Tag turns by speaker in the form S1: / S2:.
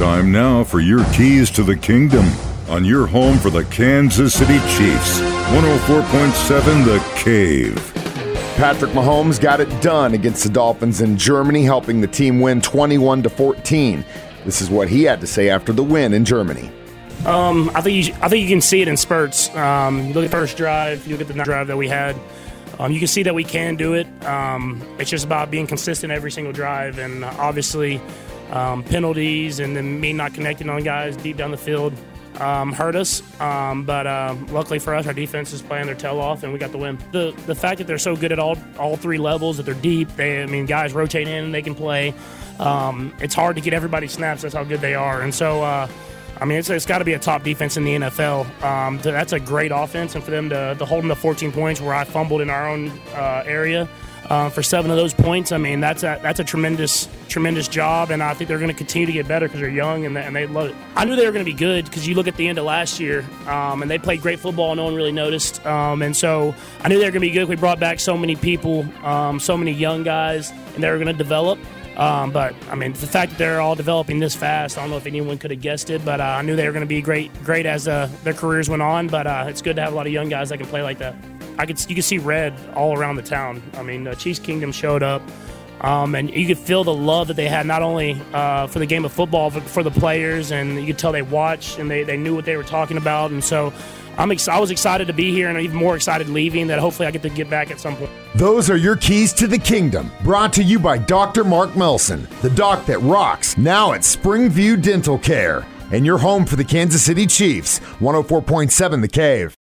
S1: Time now for your keys to the kingdom on your home for the Kansas City Chiefs. 104.7 The Cave.
S2: Patrick Mahomes got it done against the Dolphins in Germany, helping the team win 21 to 14. This is what he had to say after the win in Germany.
S3: Um, I think you, I think you can see it in spurts. Um, you look at the first drive, you look at the drive that we had. Um, you can see that we can do it. Um, it's just about being consistent every single drive, and uh, obviously um, penalties and then me not connecting on guys deep down the field um, hurt us. Um, but uh, luckily for us, our defense is playing their tail off, and we got the win. The the fact that they're so good at all all three levels, that they're deep, they I mean guys rotate in and they can play. Um, it's hard to get everybody snaps. That's how good they are, and so. Uh, I mean, it's, it's got to be a top defense in the NFL. Um, that's a great offense, and for them to, to hold them to 14 points, where I fumbled in our own uh, area uh, for seven of those points. I mean, that's a that's a tremendous tremendous job, and I think they're going to continue to get better because they're young and they, and they love it. I knew they were going to be good because you look at the end of last year, um, and they played great football. And no one really noticed, um, and so I knew they were going to be good. We brought back so many people, um, so many young guys, and they were going to develop. Um, but I mean, the fact that they're all developing this fast, I don't know if anyone could have guessed it. But uh, I knew they were going to be great, great as uh, their careers went on. But uh, it's good to have a lot of young guys that can play like that. I could, you could see red all around the town. I mean, uh, Chiefs Kingdom showed up. Um, and you could feel the love that they had not only uh, for the game of football, but for the players, and you could tell they watched and they, they knew what they were talking about. And so I'm ex- I was excited to be here and even more excited leaving that hopefully I get to get back at some point.
S2: Those are your keys to the kingdom, brought to you by Dr. Mark Melson, the doc that rocks, now at Springview Dental Care, and your home for the Kansas City Chiefs, 104.7 The Cave.